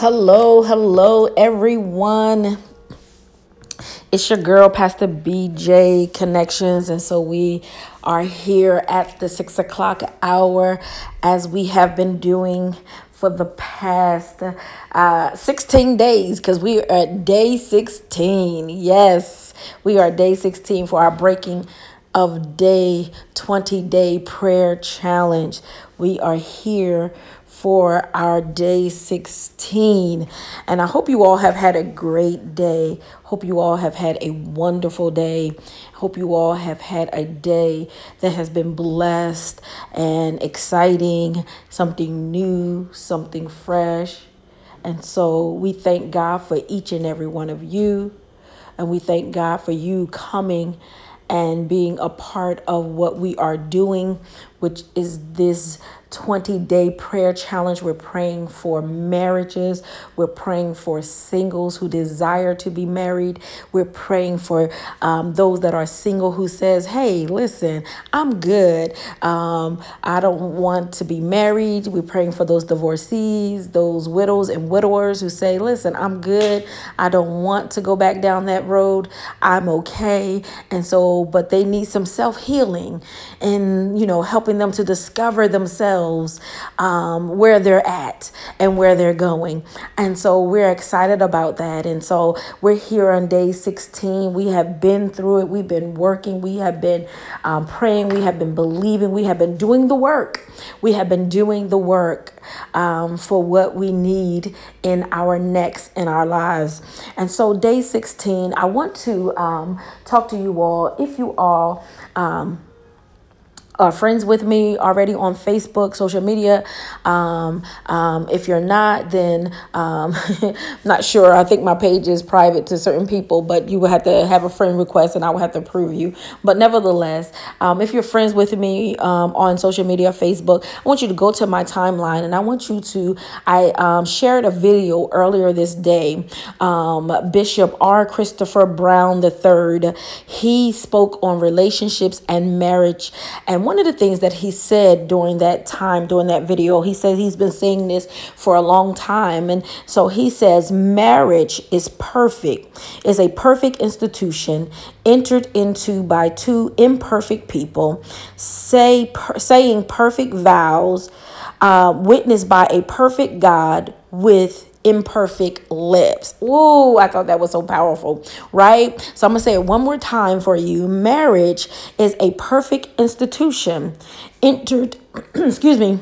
Hello, hello, everyone. It's your girl, Pastor BJ Connections. And so we are here at the six o'clock hour as we have been doing for the past uh, 16 days because we are at day 16. Yes, we are day 16 for our breaking of day 20 day prayer challenge. We are here for our day 16. And I hope you all have had a great day. Hope you all have had a wonderful day. Hope you all have had a day that has been blessed and exciting, something new, something fresh. And so we thank God for each and every one of you. And we thank God for you coming and being a part of what we are doing, which is this 20 day prayer challenge. We're praying for marriages. We're praying for singles who desire to be married. We're praying for um, those that are single who says, hey, listen, I'm good. Um, I don't want to be married. We're praying for those divorcees, those widows and widowers who say, listen, I'm good. I don't want to go back down that road. I'm okay. And so, but they need some self healing and, you know, helping them to discover themselves, um, where they're at and where they're going. And so we're excited about that. And so we're here on day 16. We have been through it. We've been working. We have been um, praying. We have been believing. We have been doing the work. We have been doing the work um, for what we need in our next in our lives. And so, day 16, I want to um, talk to you all. If you all, um, are friends with me already on Facebook, social media. Um, um, if you're not, then um, not sure. I think my page is private to certain people, but you will have to have a friend request, and I will have to approve you. But nevertheless, um, if you're friends with me um, on social media, Facebook, I want you to go to my timeline, and I want you to. I um, shared a video earlier this day. Bishop R. Christopher Brown III. He spoke on relationships and marriage, and one of the things that he said during that time, during that video, he said he's been saying this for a long time. And so he says, marriage is perfect, is a perfect institution entered into by two imperfect people, say, per, saying perfect vows, uh, witnessed by a perfect God with imperfect lips. Ooh, I thought that was so powerful, right? So I'm going to say it one more time for you. Marriage is a perfect institution entered, excuse me,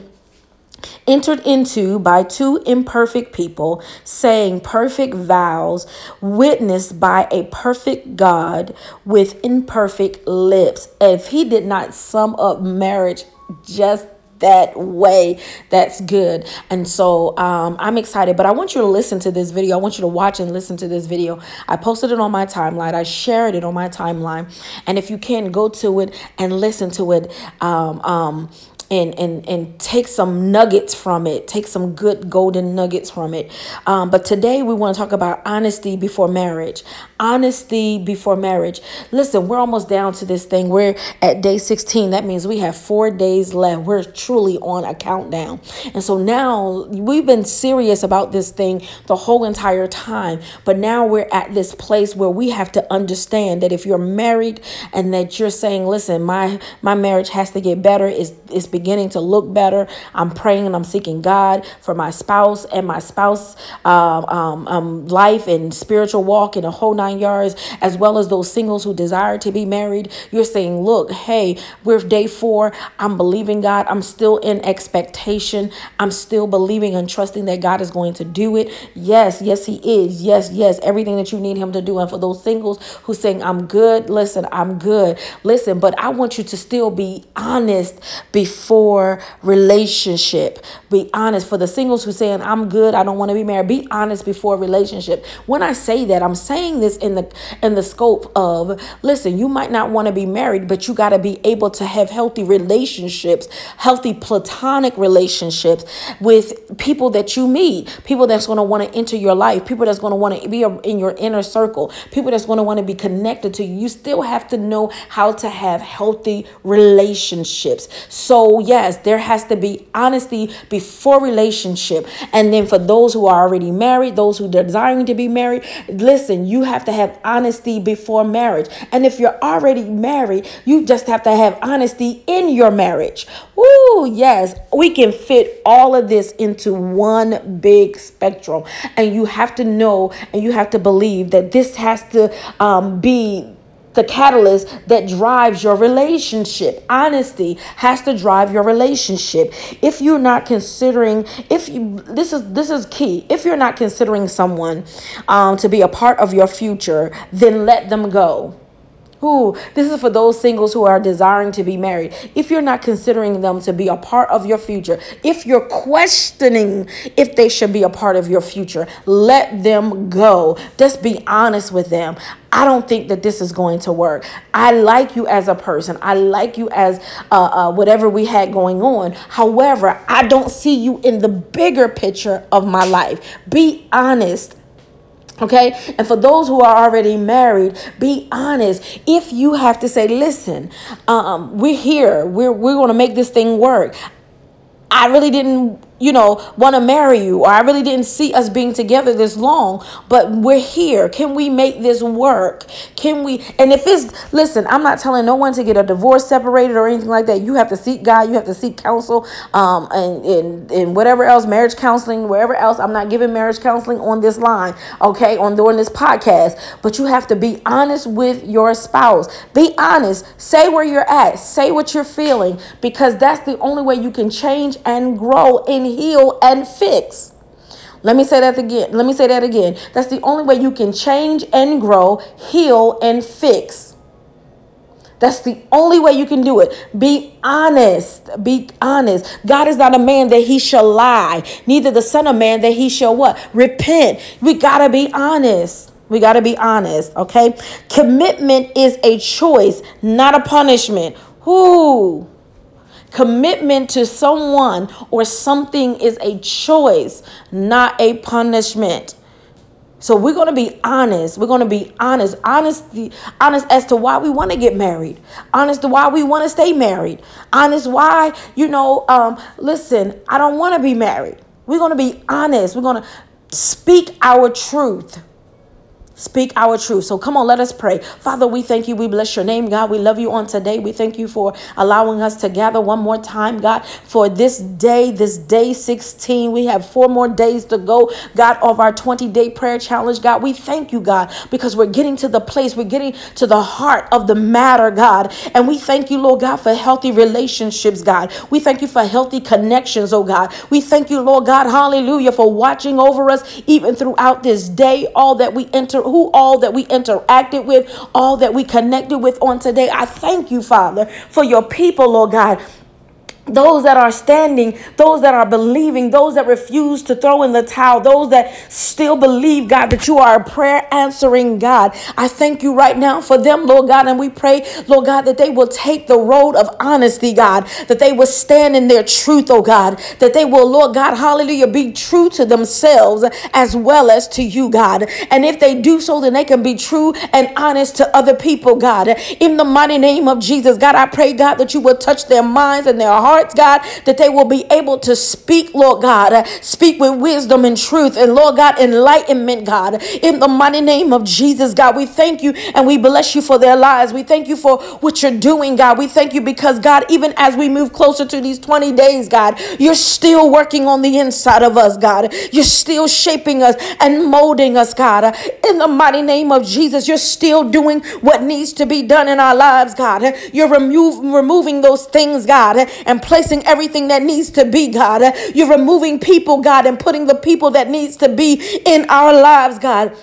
entered into by two imperfect people, saying perfect vows, witnessed by a perfect God with imperfect lips. If he did not sum up marriage just that way that's good. And so um, i'm excited but i want you to listen to this video. I want you to watch and listen to this video. I posted it on my timeline. I shared it on my timeline. And if you can go to it and listen to it um, um, and and and take some nuggets from it take some good golden nuggets from it. Um, but today we want to talk about honesty before marriage. Honesty before marriage. Listen we're almost down to this thing. We're at day 16 that means we have four days left. We're truly on a countdown. And so now we've been serious about this thing the whole entire time. But now we're at this place where we have to understand that if you're married and that you're saying listen my my marriage has to get better is is beginning to look better. I'm praying and I'm seeking God for my spouse and my spouse um, um, um, life and spiritual walk in a whole nine yards, as well as those singles who desire to be married. You're saying, look, hey, we're day four. I'm believing God. I'm still in expectation. I'm still believing and trusting that God is going to do it. Yes, yes, He is. Yes, yes, everything that you need Him to do. And for those singles who saying, I'm good, listen, I'm good. Listen, but I want you to still be honest before before relationship. Be honest. For the singles who saying, I'm good, I don't want to be married, be honest before relationship. When I say that, I'm saying this in the in the scope of listen, you might not want to be married, but you got to be able to have healthy relationships, healthy platonic relationships with people that you meet, people that's going to want to enter your life, people that's going to want to be in your inner circle, people that's going to want to be connected to you. You still have to know how to have healthy relationships. So Yes, there has to be honesty before relationship. And then for those who are already married, those who are desiring to be married, listen, you have to have honesty before marriage. And if you're already married, you just have to have honesty in your marriage. Ooh, yes, we can fit all of this into one big spectrum. And you have to know and you have to believe that this has to um, be the catalyst that drives your relationship. Honesty has to drive your relationship. If you're not considering, if you this is this is key. If you're not considering someone um, to be a part of your future, then let them go. Who this is for those singles who are desiring to be married. If you're not considering them to be a part of your future, if you're questioning if they should be a part of your future, let them go. Just be honest with them. I don't think that this is going to work. I like you as a person. I like you as uh, uh, whatever we had going on. However, I don't see you in the bigger picture of my life. Be honest Okay. And for those who are already married, be honest. If you have to say, listen, um, we're here, we're, we're going to make this thing work. I really didn't you know, want to marry you, or I really didn't see us being together this long, but we're here. Can we make this work? Can we? And if it's, listen, I'm not telling no one to get a divorce, separated, or anything like that. You have to seek God, you have to seek counsel, um, and, and, and whatever else, marriage counseling, wherever else. I'm not giving marriage counseling on this line, okay, on during this podcast, but you have to be honest with your spouse. Be honest. Say where you're at, say what you're feeling, because that's the only way you can change and grow in heal and fix. Let me say that again. Let me say that again. That's the only way you can change and grow, heal and fix. That's the only way you can do it. Be honest. Be honest. God is not a man that he shall lie, neither the son of man that he shall what? Repent. We got to be honest. We got to be honest, okay? Commitment is a choice, not a punishment. Who? Commitment to someone or something is a choice, not a punishment. So we're going to be honest. We're going to be honest. Honesty, honest as to why we want to get married. Honest to why we want to stay married. Honest why, you know, um, listen, I don't want to be married. We're going to be honest. We're going to speak our truth speak our truth. So come on, let us pray. Father, we thank you. We bless your name, God. We love you on today. We thank you for allowing us to gather one more time, God, for this day, this day 16. We have four more days to go, God, of our 20 day prayer challenge, God. We thank you, God, because we're getting to the place, we're getting to the heart of the matter, God. And we thank you, Lord God, for healthy relationships, God. We thank you for healthy connections, oh God. We thank you, Lord God, hallelujah, for watching over us even throughout this day, all that we enter who all that we interacted with, all that we connected with on today. I thank you, Father, for your people, Lord God those that are standing, those that are believing, those that refuse to throw in the towel, those that still believe, God, that you are a prayer answering God. I thank you right now for them, Lord God, and we pray, Lord God, that they will take the road of honesty, God, that they will stand in their truth, oh God, that they will, Lord God, hallelujah, be true to themselves as well as to you, God. And if they do so, then they can be true and honest to other people, God. In the mighty name of Jesus, God, I pray, God, that you will touch their minds and their hearts hearts, God, that they will be able to speak, Lord God, uh, speak with wisdom and truth, and Lord God, enlightenment, God, in the mighty name of Jesus, God. We thank you and we bless you for their lives. We thank you for what you're doing, God. We thank you because, God, even as we move closer to these 20 days, God, you're still working on the inside of us, God. You're still shaping us and molding us, God. In the mighty name of Jesus, you're still doing what needs to be done in our lives, God. You're removing those things, God, and placing everything that needs to be, God. You're removing people, God, and putting the people that needs to be in our lives, God.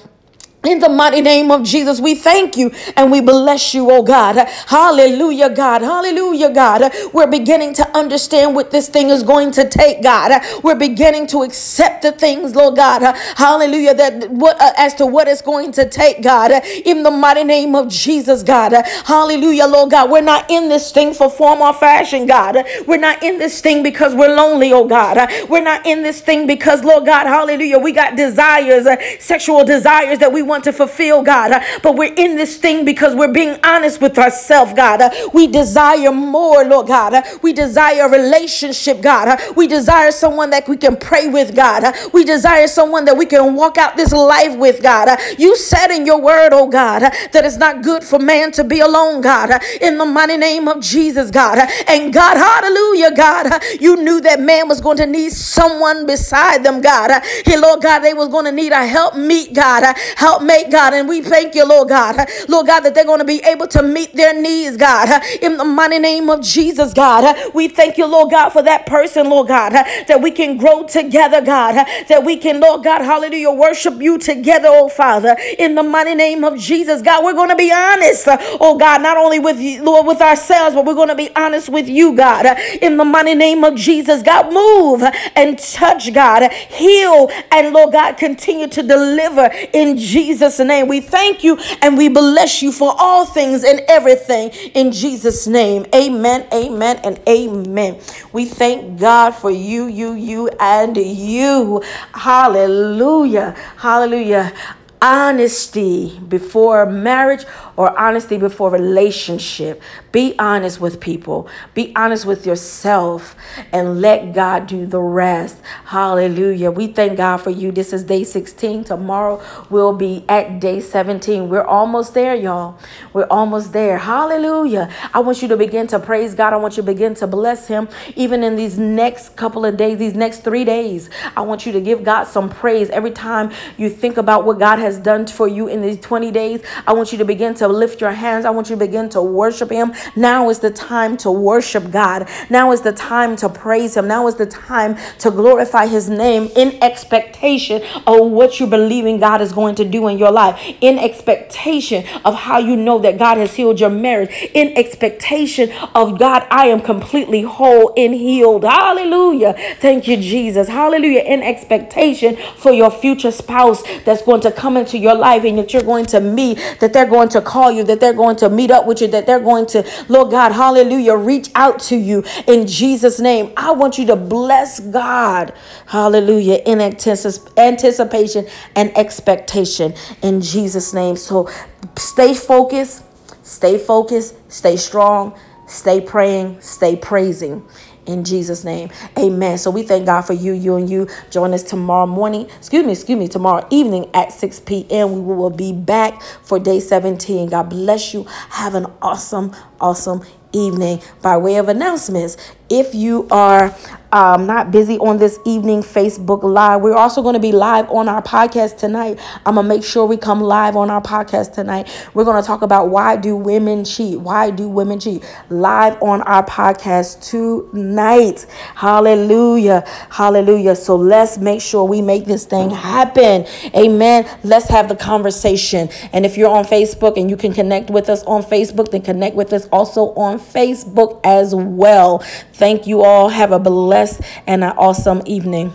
In the mighty name of Jesus, we thank you and we bless you, oh God. Hallelujah, God. Hallelujah, God. We're beginning to understand what this thing is going to take, God. We're beginning to accept the things, Lord God. Hallelujah, that what uh, as to what it's going to take, God. In the mighty name of Jesus, God. Hallelujah, Lord God. We're not in this thing for form or fashion, God. We're not in this thing because we're lonely, oh God. We're not in this thing because, Lord God, hallelujah, we got desires, uh, sexual desires that we want want to fulfill, God. But we're in this thing because we're being honest with ourselves, God. We desire more, Lord God. We desire a relationship, God. We desire someone that we can pray with, God. We desire someone that we can walk out this life with, God. You said in your word, oh God, that it's not good for man to be alone, God. In the mighty name of Jesus, God. And God, hallelujah, God. You knew that man was going to need someone beside them, God. Hey, Lord God, they was going to need a help meet, God. Help make, God. And we thank you, Lord God. Lord God, that they're going to be able to meet their needs, God. In the mighty name of Jesus, God. We thank you, Lord God, for that person, Lord God, that we can grow together, God. That we can, Lord God, hallelujah, worship you together, oh Father. In the mighty name of Jesus, God, we're going to be honest, oh God, not only with you, Lord, with ourselves, but we're going to be honest with you, God. In the mighty name of Jesus, God, move and touch, God. Heal and, Lord God, continue to deliver in Jesus' name. We thank you and we bless you for all things and everything in Jesus' name. Amen, amen, and amen. We thank God for you, you, you, and you. Hallelujah, hallelujah honesty before marriage or honesty before relationship. Be honest with people. Be honest with yourself and let God do the rest. Hallelujah. We thank God for you. This is day 16. Tomorrow we'll be at day 17. We're almost there, y'all. We're almost there. Hallelujah. I want you to begin to praise God. I want you to begin to bless Him even in these next couple of days, these next three days. I want you to give God some praise every time you think about what God has done for you in these 20 days. I want you to begin to lift your hands. I want you to begin to worship Him. Now is the time to worship God. Now is the time to praise Him. Now is the time to glorify His name in expectation of what you believe in God is going to do in your life, in expectation of how you know that God has healed your marriage, in expectation of God, I am completely whole and healed. Hallelujah. Thank you, Jesus. Hallelujah. In expectation for your future spouse that's going to come into your life and that you're going to meet, that they're going to call you, that they're going to meet up with you, that they're going to, Lord God, hallelujah, reach out to you in Jesus' name. I want you to bless God, hallelujah, in anticipation and expectation in Jesus' name. So stay focused, stay focused, stay strong, stay praying, stay praising in Jesus' name. Amen. So we thank God for you, you and you. Join us tomorrow morning, excuse me, excuse me, tomorrow evening at 6 p.m. We will be back for day 17. God bless you. Have an awesome, awesome evening. By way of announcements, if you are um, not busy on this evening Facebook Live, we're also going to be live on our podcast tonight. I'm going to make sure we come live on our podcast tonight. We're going to talk about why do women cheat? Why do women cheat? Live on our podcast tonight. Hallelujah. Hallelujah. So let's make sure we make this thing happen. Amen. Let's have the conversation. And if you're on Facebook and you can connect with us on Facebook, then connect with us also on Facebook as well. Thank you all. Have a blessed and an awesome evening.